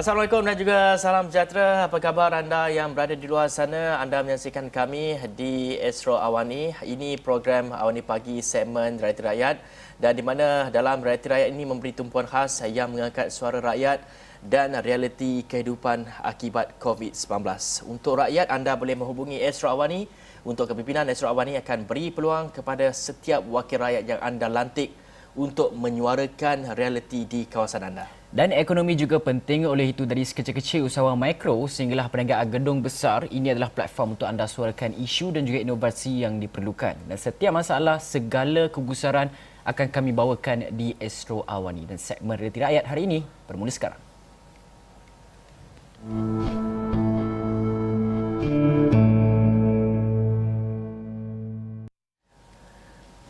Assalamualaikum dan juga salam sejahtera. Apa khabar anda yang berada di luar sana? Anda menyaksikan kami di Astro Awani. Ini program Awani Pagi segmen Realiti Rakyat dan di mana dalam Realiti Rakyat ini memberi tumpuan khas yang mengangkat suara rakyat dan realiti kehidupan akibat COVID-19. Untuk rakyat, anda boleh menghubungi Astro Awani. Untuk kepimpinan Astro Awani akan beri peluang kepada setiap wakil rakyat yang anda lantik untuk menyuarakan realiti di kawasan anda. Dan ekonomi juga penting oleh itu dari sekecil-kecil usahawan mikro sehinggalah perniagaan gedung besar ini adalah platform untuk anda suarakan isu dan juga inovasi yang diperlukan. Dan setiap masalah, segala kegusaran akan kami bawakan di Astro Awani dan segmen Realiti Rakyat hari ini bermula sekarang.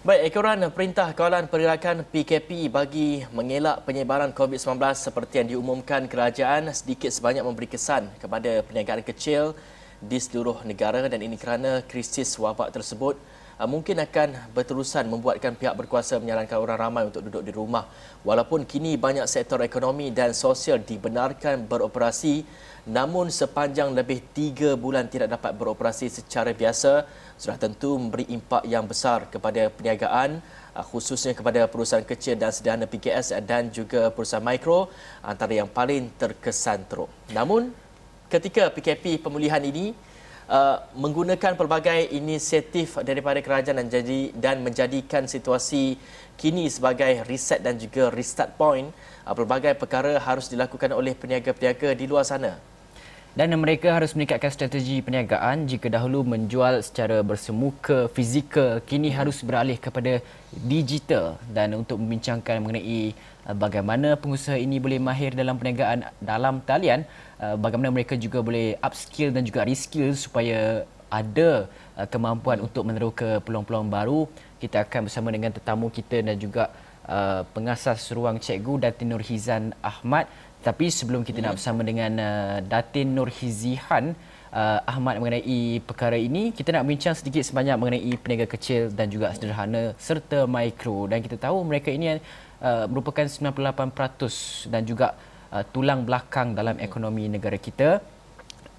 Baik, ekoran Perintah Kawalan Pergerakan PKP bagi mengelak penyebaran COVID-19 seperti yang diumumkan kerajaan sedikit sebanyak memberi kesan kepada perniagaan kecil di seluruh negara dan ini kerana krisis wabak tersebut uh, mungkin akan berterusan membuatkan pihak berkuasa menyarankan orang ramai untuk duduk di rumah. Walaupun kini banyak sektor ekonomi dan sosial dibenarkan beroperasi, namun sepanjang lebih tiga bulan tidak dapat beroperasi secara biasa, sudah tentu memberi impak yang besar kepada perniagaan uh, khususnya kepada perusahaan kecil dan sederhana PKS dan juga perusahaan mikro antara yang paling terkesan teruk. Namun ketika PKP pemulihan ini uh, menggunakan pelbagai inisiatif daripada kerajaan dan jadi dan menjadikan situasi kini sebagai reset dan juga restart point uh, pelbagai perkara harus dilakukan oleh peniaga-peniaga di luar sana dan mereka harus meningkatkan strategi perniagaan jika dahulu menjual secara bersemuka fizikal kini harus beralih kepada digital. Dan untuk membincangkan mengenai uh, bagaimana pengusaha ini boleh mahir dalam perniagaan dalam talian uh, bagaimana mereka juga boleh upskill dan juga reskill supaya ada uh, kemampuan untuk meneroka peluang-peluang baru. Kita akan bersama dengan tetamu kita dan juga pengasas ruang cikgu Datin Nurhizan Ahmad tapi sebelum kita nak bersama dengan uh, Datin Nurhizihan uh, Ahmad mengenai perkara ini, kita nak bincang sedikit sebanyak mengenai peniaga kecil dan juga sederhana serta mikro. Dan kita tahu mereka ini uh, merupakan 98% dan juga uh, tulang belakang dalam ekonomi negara kita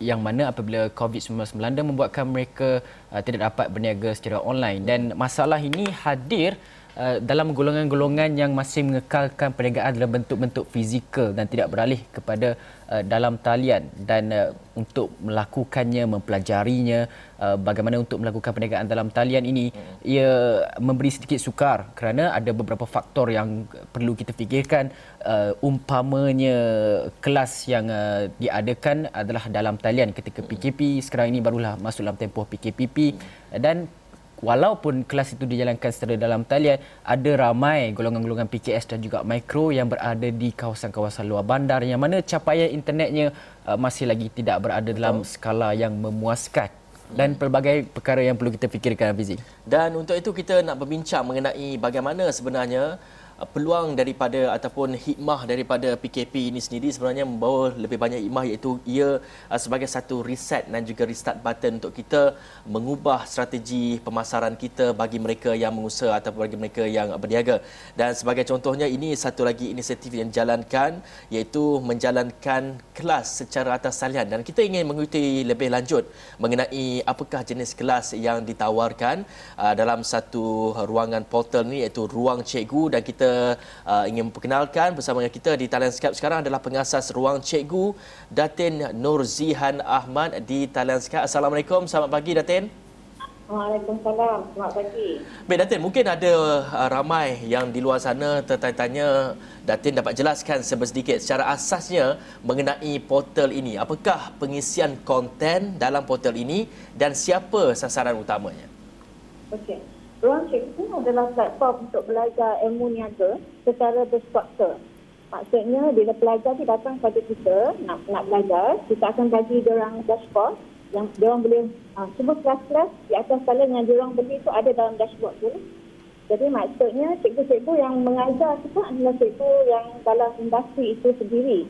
yang mana apabila COVID-19 melanda membuatkan mereka uh, tidak dapat berniaga secara online. Dan masalah ini hadir Uh, dalam golongan-golongan yang masih mengekalkan perniagaan dalam bentuk-bentuk fizikal dan tidak beralih kepada uh, dalam talian dan uh, untuk melakukannya mempelajarinya uh, bagaimana untuk melakukan perniagaan dalam talian ini hmm. ia memberi sedikit sukar kerana ada beberapa faktor yang perlu kita fikirkan uh, umpamanya kelas yang uh, diadakan adalah dalam talian ketika PKP sekarang ini barulah masuk dalam tempoh PKPP dan walaupun kelas itu dijalankan secara dalam talian ada ramai golongan-golongan PKS dan juga mikro yang berada di kawasan-kawasan luar bandar yang mana capaian internetnya uh, masih lagi tidak berada dalam skala yang memuaskan dan pelbagai perkara yang perlu kita fikirkan Hafizi. Dan untuk itu kita nak berbincang mengenai bagaimana sebenarnya peluang daripada ataupun hikmah daripada PKP ini sendiri sebenarnya membawa lebih banyak hikmah iaitu ia uh, sebagai satu reset dan juga restart button untuk kita mengubah strategi pemasaran kita bagi mereka yang mengusaha ataupun bagi mereka yang berniaga. Dan sebagai contohnya ini satu lagi inisiatif yang dijalankan iaitu menjalankan kelas secara atas salian dan kita ingin mengikuti lebih lanjut mengenai apakah jenis kelas yang ditawarkan uh, dalam satu ruangan portal ni iaitu ruang cikgu dan kita uh, ingin memperkenalkan bersama dengan kita di talian Skype sekarang adalah pengasas ruang cikgu Datin Nurzihan Ahmad di talian Skype. Assalamualaikum, selamat pagi Datin. Waalaikumsalam, selamat pagi. Baik Datin, mungkin ada uh, ramai yang di luar sana tertanya-tanya Datin dapat jelaskan sedikit secara asasnya mengenai portal ini. Apakah pengisian konten dalam portal ini dan siapa sasaran utamanya? Okey. Ruang Cikgu adalah platform untuk belajar ilmu niaga secara berstruktur. Maksudnya bila pelajar tu datang pada kita nak nak belajar, kita akan bagi dia orang dashboard yang dia orang boleh uh, semua kelas-kelas di atas talian yang dia orang beli tu ada dalam dashboard tu. Jadi maksudnya cikgu-cikgu yang mengajar tu adalah cikgu yang dalam industri itu sendiri.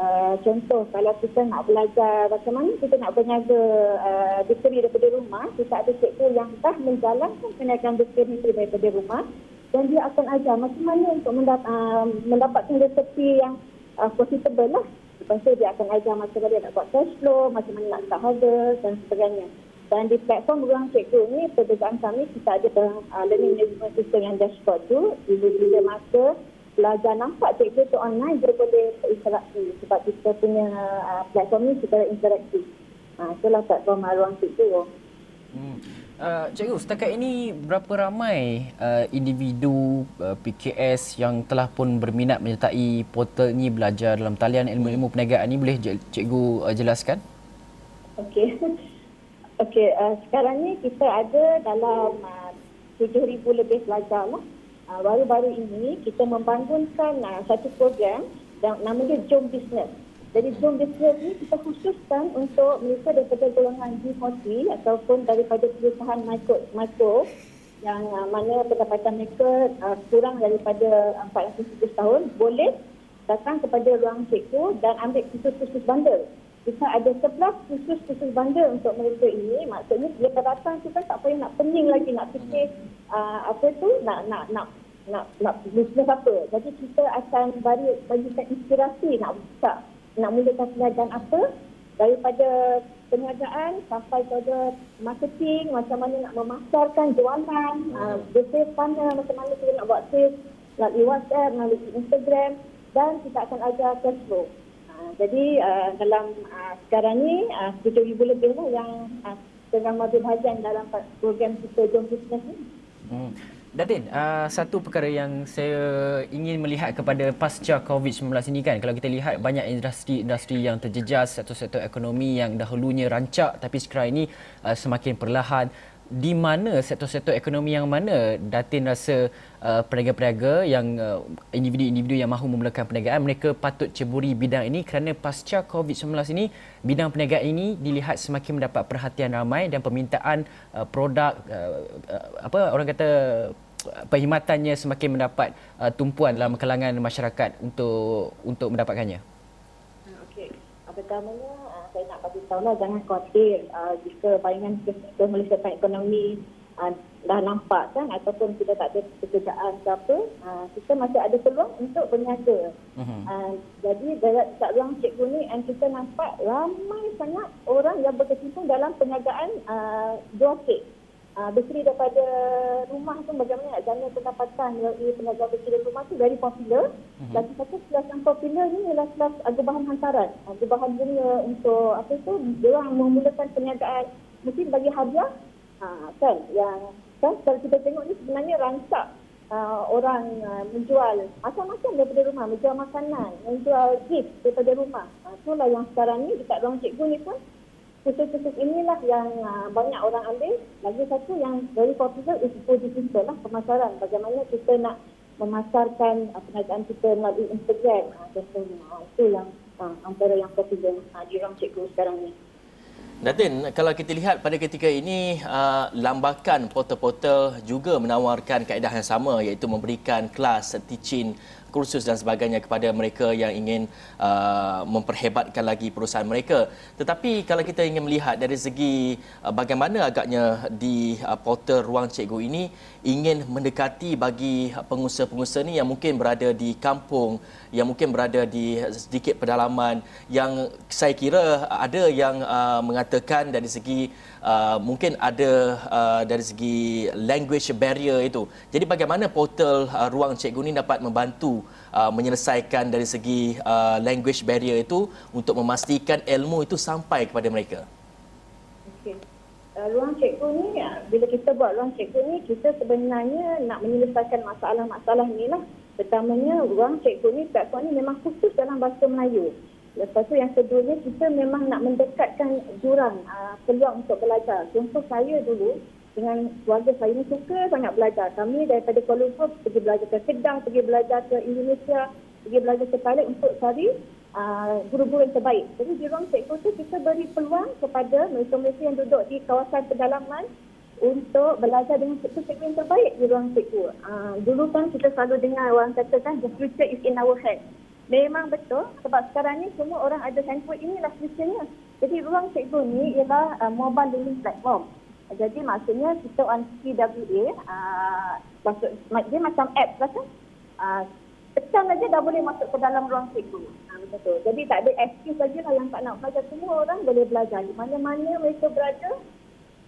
Uh, contoh kalau kita nak belajar macam mana kita nak berniaga uh, distri daripada rumah, kita ada cikgu yang dah menjalankan perniagaan distri daripada rumah dan dia akan ajar macam mana untuk mendapat, uh, mendapatkan resepi yang uh, profitable lah Lepas tu dia akan ajar macam mana nak buat cash flow, macam mana nak start harga dan sebagainya. Dan di platform Ruang Cikgu ni, perbezaan kami, kita ada uh, learning management system yang dashboard tu. Bila-bila masa pelajar nampak cikgu tu online, dia boleh berinteraksi. Sebab kita punya uh, platform ni secara interaktif. Uh, itulah platform Ruang Cikgu. Hmm. Uh, cikgu, setakat ini berapa ramai uh, individu uh, PKS yang telah pun berminat menyertai portal ini belajar dalam talian ilmu-ilmu perniagaan ini boleh cikgu uh, jelaskan? Okey. Okey, uh, sekarang ni kita ada dalam uh, 7,000 lebih pelajar lah. Uh, baru-baru ini kita membangunkan uh, satu program yang namanya Jom Business. Jadi Zoom business ni kita khususkan untuk mereka daripada golongan G40 ataupun daripada perusahaan mikro, mikro yang uh, mana pendapatan mereka uh, kurang daripada 400 tahun boleh datang kepada ruang cikgu dan ambil khusus-khusus bandel. Kita ada 11 khusus-khusus bandel untuk mereka ini. Maksudnya dia datang tu kan tak payah nak pening lagi nak fikir uh, apa tu nak nak nak nak nak bisnes apa. Jadi kita akan bagi bagikan inspirasi nak buka nak mulakan perniagaan apa daripada perniagaan sampai kepada marketing macam mana nak memasarkan jualan uh, bisnes mana macam mana kita nak buat sales melalui WhatsApp, melalui Instagram dan kita akan ajar cash flow. Uh, jadi uh, dalam uh, sekarang ni uh, 7,000 lebih lah yang uh, tengah maju hajian dalam program kita Jom Business ni. Hmm. Datin, uh, satu perkara yang saya ingin melihat kepada pasca COVID-19 ini kan, kalau kita lihat banyak industri-industri yang terjejas sektor ekonomi yang dahulunya rancak tapi sekarang ini uh, semakin perlahan di mana sektor-sektor ekonomi yang mana Datin rasa uh, peniaga-peniaga yang uh, individu-individu yang mahu memulakan perniagaan mereka patut ceburi bidang ini kerana pasca COVID-19 ini bidang perniagaan ini dilihat semakin mendapat perhatian ramai dan permintaan uh, produk uh, uh, apa orang kata perkhidmatannya semakin mendapat uh, tumpuan dalam kalangan masyarakat untuk untuk mendapatkannya. Okey. Pertamanya saya nak bagi tahu lah jangan khawatir uh, jika bayangan kita Malaysia ekonomi uh, dah nampak kan ataupun kita tak ada pekerjaan ke apa uh, kita masih ada peluang untuk berniaga uh-huh. uh, jadi dekat dekat ruang cikgu ni and kita nampak ramai sangat orang yang berkecimpung dalam perniagaan uh, jual kek Uh, berseri daripada rumah tu bagaimana nak jana pendapatan melalui peniaga berseri rumah tu very popular. Lagi satu kelas yang popular ni ialah kelas uh, bahan hantaran. Uh, bahan dunia untuk apa tu, dia orang memulakan perniagaan mungkin bagi hadiah. Uh, kan, yang kan, kalau kita tengok ni sebenarnya rancak uh, orang uh, menjual macam-macam daripada rumah. Menjual makanan, menjual gift daripada rumah. Uh, itulah yang sekarang ni dekat ruang cikgu ni pun khusus-khusus inilah yang uh, banyak orang ambil. Lagi satu yang very popular is digital lah pemasaran. Bagaimana kita nak memasarkan uh, perniagaan kita melalui Instagram. Uh, contohnya. Uh, itu yang uh, antara yang popular uh, di ruang cikgu sekarang ni. Datin, kalau kita lihat pada ketika ini, uh, lambakan portal-portal juga menawarkan kaedah yang sama iaitu memberikan kelas teaching kursus dan sebagainya kepada mereka yang ingin uh, memperhebatkan lagi perusahaan mereka. Tetapi kalau kita ingin melihat dari segi uh, bagaimana agaknya di uh, portal ruang cikgu ini ingin mendekati bagi pengusaha-pengusaha ni yang mungkin berada di kampung, yang mungkin berada di sedikit pedalaman yang saya kira ada yang uh, mengatakan dari segi uh, mungkin ada uh, dari segi language barrier itu. Jadi bagaimana portal uh, ruang cikgu ini dapat membantu uh, menyelesaikan dari segi uh, language barrier itu untuk memastikan ilmu itu sampai kepada mereka? Uh, ruang cikgu ni, uh, bila kita buat ruang cikgu ni, kita sebenarnya nak menyelesaikan masalah-masalah ni lah. Pertamanya, ruang cikgu ni, platform ni memang khusus dalam bahasa Melayu. Lepas tu yang keduanya kita memang nak mendekatkan jurang uh, peluang untuk belajar. Contoh saya dulu dengan keluarga saya ni suka sangat belajar. Kami daripada Kuala Lumpur pergi belajar ke Kedah, pergi belajar ke Indonesia, pergi belajar ke Thailand untuk cari uh, guru-guru yang terbaik. Jadi di ruang sektor tu kita beri peluang kepada mereka-mereka yang duduk di kawasan pedalaman untuk belajar dengan sektor-sektor yang terbaik di ruang sektor. Uh, dulu kan kita selalu dengar orang katakan the future is in our hands. Memang betul sebab sekarang ni semua orang ada handphone inilah future-nya. Jadi ruang cikgu ni ialah uh, mobile learning platform. Jadi maksudnya kita on CWA, uh, maksud, dia macam app lah kan. Uh, tekan aja dah boleh masuk ke dalam ruang cikgu. Ha, tu. Jadi tak ada excuse saja lah yang tak nak belajar. Semua orang boleh belajar. Di mana-mana mereka berada,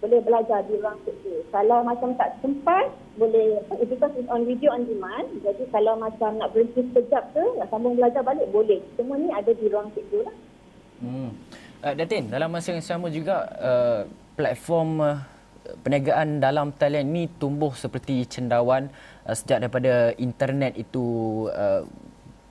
boleh belajar di ruang cikgu. Kalau macam tak sempat, boleh, because it's on video on demand. Jadi kalau macam nak berhenti sekejap ke, nak sambung belajar balik, boleh. Semua ni ada di ruang cikgu lah. Hmm. Uh, Datin, dalam masa yang sama juga, uh, platform uh, perniagaan dalam talian ini tumbuh seperti cendawan uh, sejak daripada internet itu uh,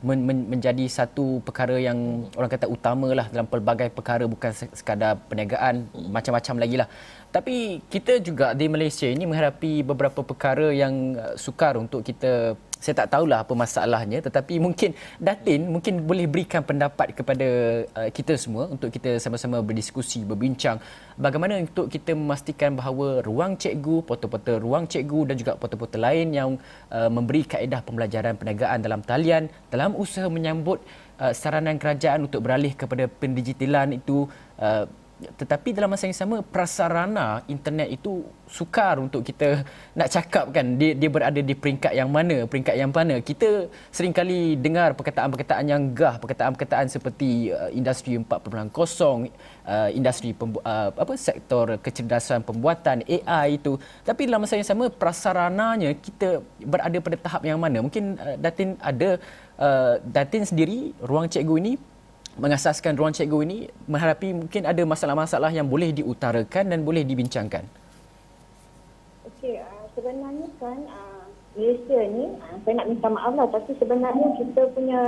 men, men, menjadi satu perkara yang orang kata utama lah dalam pelbagai perkara bukan sekadar perniagaan macam-macam lagi lah. Tapi kita juga di Malaysia ini menghadapi beberapa perkara yang uh, sukar untuk kita saya tak tahulah apa masalahnya tetapi mungkin Datin mungkin boleh berikan pendapat kepada uh, kita semua untuk kita sama-sama berdiskusi berbincang bagaimana untuk kita memastikan bahawa ruang cikgu portal-portal ruang cikgu dan juga portal-portal lain yang uh, memberi kaedah pembelajaran perniagaan dalam talian dalam usaha menyambut uh, saranan kerajaan untuk beralih kepada pendigitalan itu uh, tetapi dalam masa yang sama prasarana internet itu sukar untuk kita nak cakap kan dia, dia berada di peringkat yang mana peringkat yang mana. Kita sering kali dengar perkataan-perkataan yang gah perkataan-perkataan seperti uh, industri 4.0 uh, industri pembu- uh, apa sektor kecerdasan pembuatan AI itu. Tapi dalam masa yang sama prasarananya kita berada pada tahap yang mana? Mungkin uh, Datin ada uh, Datin sendiri ruang cikgu ini mengasaskan ruang cikgu ini menghadapi mungkin ada masalah-masalah yang boleh diutarakan dan boleh dibincangkan? Okey, uh, sebenarnya kan uh, Malaysia ni, uh, saya nak minta maaf lah tapi sebenarnya kita punya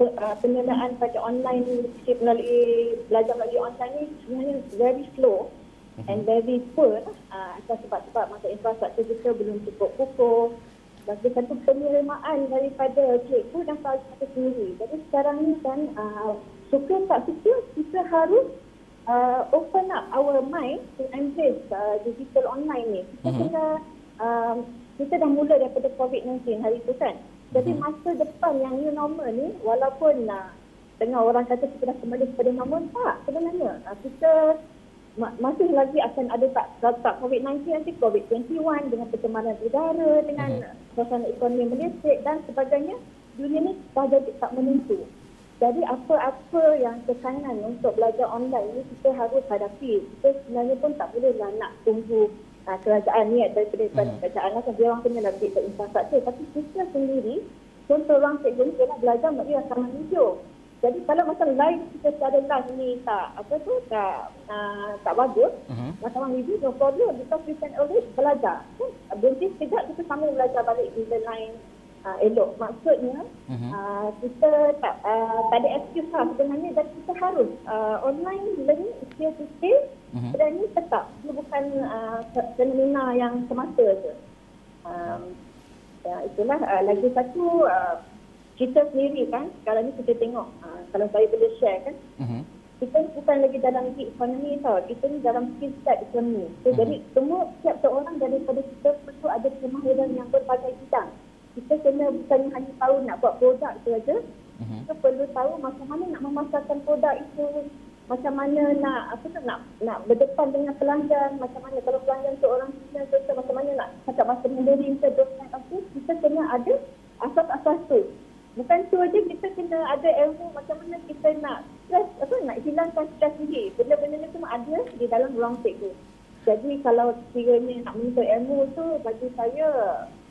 uh, pendanaan pada online melalui belajar melalui online ni sebenarnya very slow mhm. and very poor uh, sebab-sebab masa infrastruktur kita belum cukup kukuh bagi satu penerimaan daripada cikgu dan pelajar sendiri. Jadi sekarang ni kan uh, suka tak suka kita harus uh, open up our mind to embrace uh, digital online ni. Kita mm-hmm. kena uh, kita dah mula daripada COVID-19 hari tu kan. Jadi mm-hmm. masa depan yang new normal ni walaupun uh, tengah orang kata kita dah kembali kepada normal tak sebenarnya uh, kita masih lagi akan ada tak tak COVID-19 nanti COVID-21 dengan percemaran udara dengan hmm. suasana ekonomi melecet dan sebagainya dunia ni dah jadi tak menentu. Jadi apa-apa yang tekanan untuk belajar online ni kita harus hadapi. Kita sebenarnya pun tak boleh lah nak tunggu uh, kerajaan ni daripada hmm. kerajaan lah. Dia orang kena lagi ke infrastruktur. Tapi kita sendiri, contoh orang cikgu ni dia belajar melalui rakaman video. Jadi kalau macam live kita secara live ni tak apa tu tak uh, tak bagus, uh-huh. macam orang review no problem because we can always belajar. Kan? Berhenti sekejap kita sambil belajar balik di lain uh, elok. Maksudnya uh-huh. uh, kita tak uh, tak ada excuse lah sebenarnya dan kita harus uh, online learning skill to skill uh-huh. dan ini tetap. Ia bukan uh, fenomena yang semata je. Um, ya, itulah uh, lagi satu uh, kita sendiri kan sekarang ni kita tengok uh, kalau saya boleh share kan uh-huh. kita bukan lagi dalam gig ekonomi tau kita ni dalam skill set ekonomi so, uh-huh. jadi semua setiap seorang daripada kita perlu ada kemahiran yang berbagai bidang kita kena bukan hanya tahu nak buat produk tu aja uh-huh. kita perlu tahu macam mana nak memasarkan produk itu macam mana nak apa tu nak nak berdepan dengan pelanggan macam mana kalau pelanggan tu orang Cina tu macam mana nak cakap masa memberi kita dosen apa kita kena ada asas-asas tu Bukan tu aja kita kena ada ilmu macam mana kita nak stress apa nak hilangkan stres sendiri. Benda-benda ni semua ada di dalam ruang cikgu. Jadi kalau sekiranya nak menuntut ilmu tu bagi saya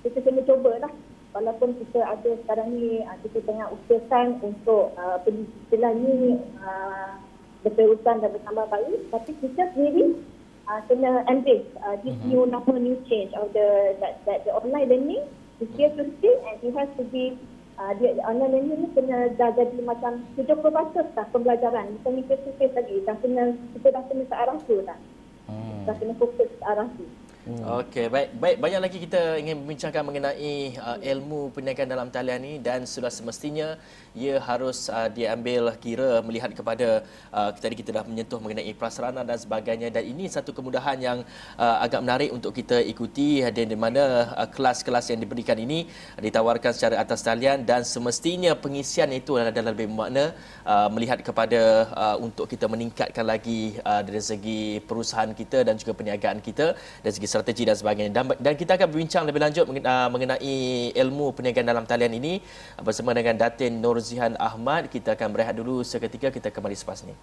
kita kena cubalah. Walaupun kita ada sekarang ni ah, kita tengah usahakan untuk uh, pendidikan ni uh, berterusan dan bertambah baik. Tapi kita sendiri uh, kena embrace uh, this mm-hmm. new normal new change of the that, that the online learning is here to stay and it has to be uh, dia online learning ni kena dah jadi macam 70% dah pembelajaran. Bukan ni face-to-face lagi. Dah kena, kita dah kena ke arah tu dah. Hmm. Dah kena fokus ke arah tu. Hmm. Okey, baik. Baik, banyak lagi kita ingin membincangkan mengenai uh, ilmu perniagaan dalam talian ini dan sudah semestinya ia harus uh, diambil kira melihat kepada uh, tadi kita dah menyentuh mengenai prasarana dan sebagainya dan ini satu kemudahan yang uh, agak menarik untuk kita ikuti dan di mana uh, kelas-kelas yang diberikan ini ditawarkan secara atas talian dan semestinya pengisian itu adalah lebih bermakna uh, melihat kepada uh, untuk kita meningkatkan lagi uh, dari segi perusahaan kita dan juga perniagaan kita dari segi strategi dan sebagainya. Dan, dan kita akan berbincang lebih lanjut mengenai ilmu perniagaan dalam talian ini bersama dengan Datin Nurzihan Ahmad. Kita akan berehat dulu seketika, kita kembali selepas ini.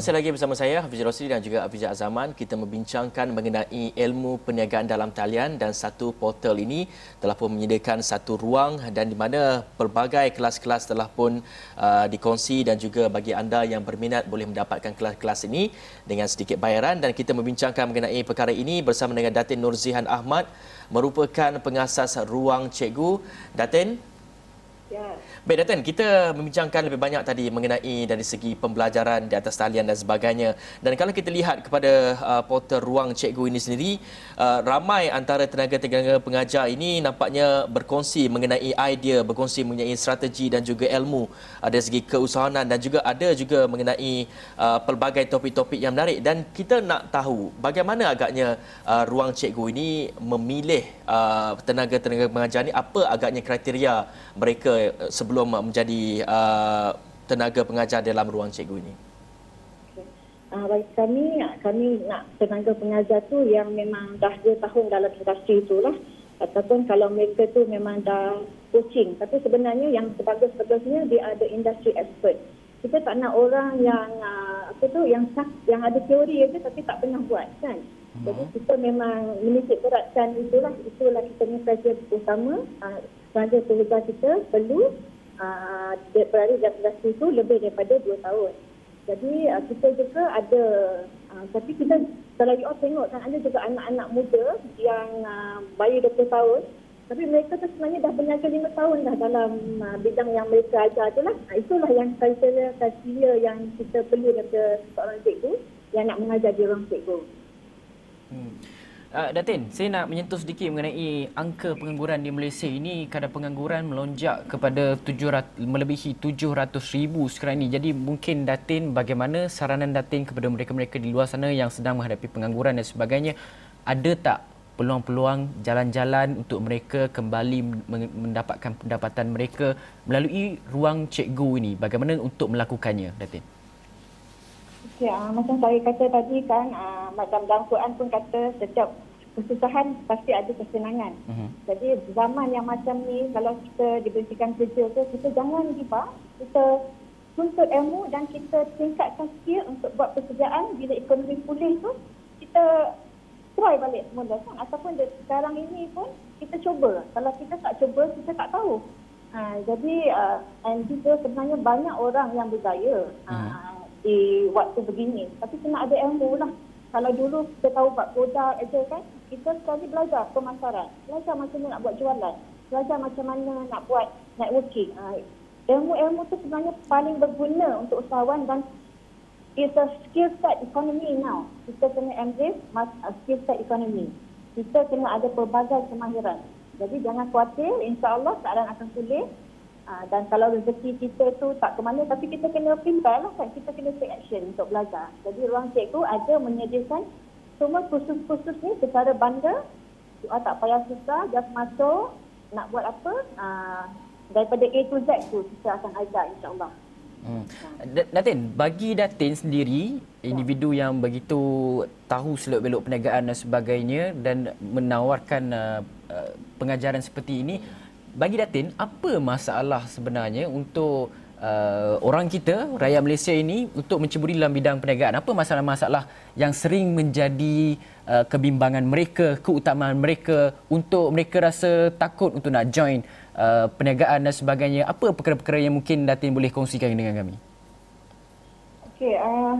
Masih lagi bersama saya Hafiz Rosli dan juga Hafiz Azaman. Kita membincangkan mengenai ilmu perniagaan dalam talian dan satu portal ini telah pun menyediakan satu ruang dan di mana pelbagai kelas-kelas telah pun uh, dikongsi dan juga bagi anda yang berminat boleh mendapatkan kelas-kelas ini dengan sedikit bayaran dan kita membincangkan mengenai perkara ini bersama dengan Datin Nurzihan Ahmad merupakan pengasas ruang cikgu. Datin, Ya. Baik Datin, kita membincangkan lebih banyak tadi mengenai dari segi pembelajaran di atas talian dan sebagainya. Dan kalau kita lihat kepada uh, portal ruang cikgu ini sendiri, uh, ramai antara tenaga-tenaga pengajar ini nampaknya berkongsi mengenai idea, berkongsi mengenai strategi dan juga ilmu uh, dari segi keusahawanan dan juga ada juga mengenai uh, pelbagai topik-topik yang menarik. Dan kita nak tahu bagaimana agaknya uh, ruang cikgu ini memilih uh, tenaga-tenaga pengajar ini, apa agaknya kriteria mereka Eh, sebelum menjadi uh, tenaga pengajar dalam ruang cikgu ini? Uh, bagi kami, kami nak tenaga pengajar tu yang memang dah 2 tahun dalam industri itulah. Ataupun kalau mereka tu memang dah coaching. Tapi sebenarnya yang sebagus-bagusnya dia ada industri expert. Kita tak nak orang yang uh, apa tu yang yang ada teori aja tapi tak pernah buat kan. Hmm. Jadi kita memang menitik beratkan itulah itulah kita ni kriteria utama. Uh, tenaga pengajar kita perlu uh, berada dalam industri itu lebih daripada 2 tahun. Jadi uh, kita juga ada, uh, tapi kita kalau you all tengok kan ada juga anak-anak muda yang uh, bayi 20 tahun tapi mereka tu sebenarnya dah berniaga 5 tahun dah dalam uh, bidang yang mereka ajar tu lah. Uh, itulah yang kriteria kriteria yang kita perlu daripada seorang cikgu yang nak mengajar di ruang cikgu. Hmm. Uh, Datin, saya nak menyentuh sedikit mengenai angka pengangguran di Malaysia ini. Kadar pengangguran melonjak kepada 700, melebihi 700 ribu sekarang ini. Jadi mungkin Datin, bagaimana saranan Datin kepada mereka-mereka di luar sana yang sedang menghadapi pengangguran dan sebagainya? Ada tak peluang-peluang jalan-jalan untuk mereka kembali mendapatkan pendapatan mereka melalui ruang cikgu ini? Bagaimana untuk melakukannya, Datin? Ya, macam saya kata tadi kan, uh, macam dalam Quran pun kata setiap kesusahan pasti ada kesenangan. Uh-huh. Jadi zaman yang macam ni, kalau kita diberhentikan kerja tu, kita jangan giba, kita tuntut ilmu dan kita tingkatkan skill untuk buat pekerjaan bila ekonomi pulih tu, kita try balik semula kan. Ataupun sekarang ini pun kita cuba. Kalau kita tak cuba, kita tak tahu. Ha, jadi, uh, and juga sebenarnya banyak orang yang berjaya. Uh-huh di waktu begini. Tapi kena ada ilmu lah. Kalau dulu kita tahu buat produk aja kan, kita sekali belajar pemasaran. Belajar macam mana nak buat jualan. Belajar macam mana nak buat networking. Ha, ilmu-ilmu tu sebenarnya paling berguna untuk usahawan dan it's a skill set economy now. Kita kena embrace a skill set economy. Kita kena ada pelbagai kemahiran. Jadi jangan khawatir, insyaAllah keadaan akan pulih. Ha, dan kalau rezeki kita tu tak ke mana tapi kita kena pintar lah kan. Kita kena take action untuk belajar. Jadi ruang cikgu ada menyediakan semua kursus-kursus ni secara bandar. Doa tak payah susah just masuk nak buat apa ha, daripada A to Z tu kita akan ajar insyaAllah. Hmm. Datin, bagi Datin sendiri, individu yang begitu tahu seluk-beluk perniagaan dan sebagainya dan menawarkan uh, uh, pengajaran seperti ini, bagi Datin, apa masalah sebenarnya untuk uh, orang kita, rakyat Malaysia ini untuk menceburi dalam bidang perniagaan? Apa masalah-masalah yang sering menjadi uh, kebimbangan mereka, keutamaan mereka untuk mereka rasa takut untuk nak join uh, perniagaan dan sebagainya? Apa perkara-perkara yang mungkin Datin boleh kongsikan dengan kami? Okey, uh,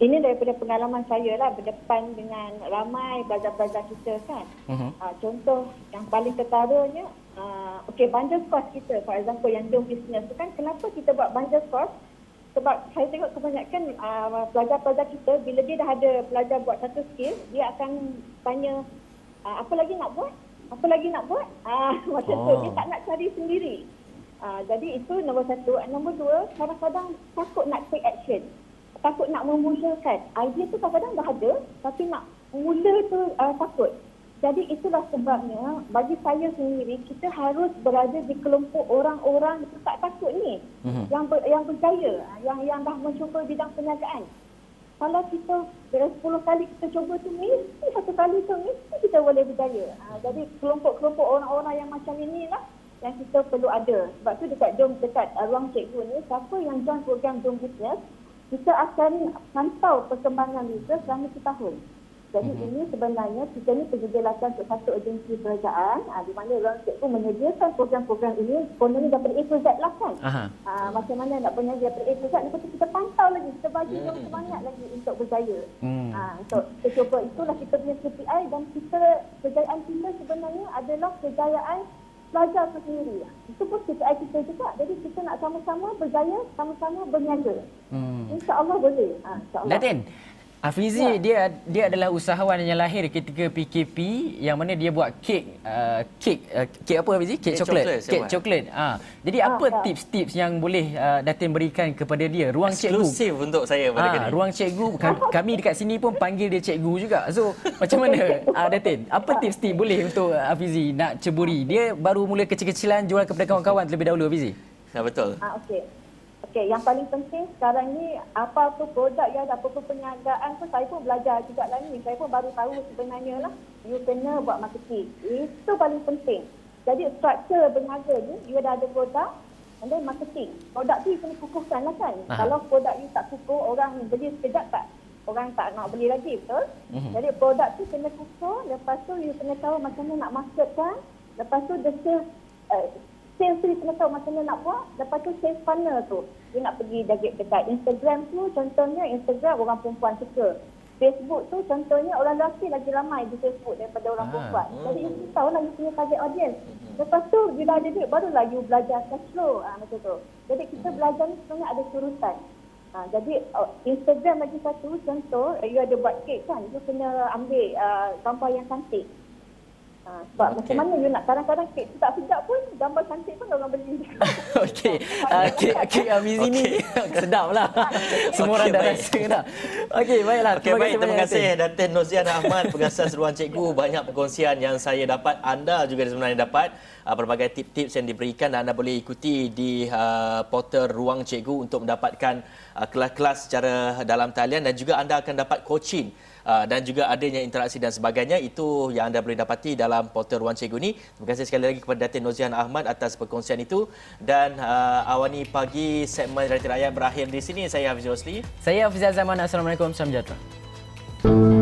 ini daripada pengalaman saya lah berdepan dengan ramai pelajar-pelajar kita kan. Uh-huh. Uh, contoh yang paling ketaranya, okay, bundle cost kita for example yang doing business tu kan, kenapa kita buat bundle cost? sebab saya tengok kebanyakan uh, pelajar-pelajar kita bila dia dah ada pelajar buat satu skill, dia akan tanya uh, apa lagi nak buat? Apa lagi nak buat? Uh, macam oh. tu dia tak nak cari sendiri. Uh, jadi itu nombor satu. Nombor dua, kadang-kadang takut nak take action. Takut nak memulakan. Idea tu kadang-kadang dah ada tapi nak mula tu uh, takut. Jadi itulah sebabnya bagi saya sendiri kita harus berada di kelompok orang-orang yang tak takut ni. Mm-hmm. Yang ber, yang berjaya, yang yang dah mencuba bidang perniagaan. Kalau kita bila 10 kali kita cuba tu mesti satu kali tu mesti kita boleh berjaya. Ha, jadi kelompok-kelompok orang-orang yang macam ini lah yang kita perlu ada. Sebab tu dekat Jom dekat uh, ruang cikgu ni siapa yang join program Jom Business kita akan pantau perkembangan mereka selama setahun. Jadi mm-hmm. ini sebenarnya kita ni penyediakan untuk satu agensi kerajaan uh, di mana orang cikgu menyediakan program-program ini kononnya daripada A to Z lah kan. Uh, macam mana nak punya daripada A to Z lepas tu kita pantau lagi, kita bagi orang semangat lagi untuk berjaya. Mm. Uh, untuk kita cuba itulah kita punya KPI dan kita kejayaan kita sebenarnya adalah kejayaan pelajar itu sendiri. Itu pun KPI kita juga. Jadi kita nak sama-sama berjaya, sama-sama berniaga. Mm. InsyaAllah boleh. Ha, insya Latin, Afizi ya. dia dia adalah usahawan yang lahir ketika PKP yang mana dia buat kek uh, kek uh, kek apa Afizi? Kek coklat. Kek coklat. Ha. Jadi ha, apa ya. tips-tips yang boleh uh, Datin berikan kepada dia? Ruang Eksklusif cikgu. Eksklusif untuk saya pada ha, kini. Ruang cikgu kami dekat sini pun panggil dia cikgu juga. So macam mana uh, Datin? Apa tips-tips boleh untuk Afizi nak ceburi? Dia baru mula kecil-kecilan jual kepada kawan-kawan terlebih dahulu Afizi. Ya betul. Ah okey. Okey, yang paling penting sekarang ni apa-apa produk yang ada apa-apa perniagaan pun saya pun belajar juga lah ni. Saya pun baru tahu sebenarnya lah you kena buat marketing. Itu paling penting. Jadi struktur berniaga ni, you dah ada produk and then marketing. Produk tu you kena kukuhkan lah kan. Aha. Kalau produk you tak kukuh, orang beli sekejap tak? Orang tak nak beli lagi, betul? Uh-huh. Jadi produk tu kena kukuh, lepas tu you kena tahu macam mana nak marketkan. Lepas tu the sales, uh, sales tu kena tahu macam mana nak buat. Lepas tu sales funnel tu dia nak pergi dekat, dekat Instagram tu contohnya Instagram orang perempuan suka Facebook tu contohnya orang lelaki lagi ramai di Facebook daripada orang ah, perempuan hmm. jadi you tahu lah you punya target audience hmm. lepas tu bila ada duit barulah you belajar cash flow ha, macam tu jadi kita hmm. belajar ni sebenarnya ada surutan ha, jadi uh, Instagram lagi satu contoh you ada buat kek kan you kena ambil uh, gambar yang cantik Ha, sebab okay. macam mana you nak kadang-kadang kek tu tak sedap pun gambar cantik pun orang beli. Okey. Uh, kek kek Amizi okay. ni sedaplah. Semua okay, orang dah baik. rasa dah. Okey, baiklah. Okay, terima baik, kasih terima kasih Datin Nozian Ahmad pengasas ruang cikgu banyak perkongsian yang saya dapat anda juga sebenarnya dapat uh, berbagai tip-tips yang diberikan dan anda boleh ikuti di uh, portal ruang cikgu untuk mendapatkan uh, kelas-kelas secara dalam talian dan juga anda akan dapat coaching uh, dan juga adanya interaksi dan sebagainya itu yang anda boleh dapati dalam portal Ruang Cikgu ini. Terima kasih sekali lagi kepada Datin Nozian Ahmad atas perkongsian itu dan uh, awani pagi segmen Realiti Rakyat berakhir di sini. Saya Hafiz Rosli. Saya Hafiz Zaman. Assalamualaikum. Salam sejahtera.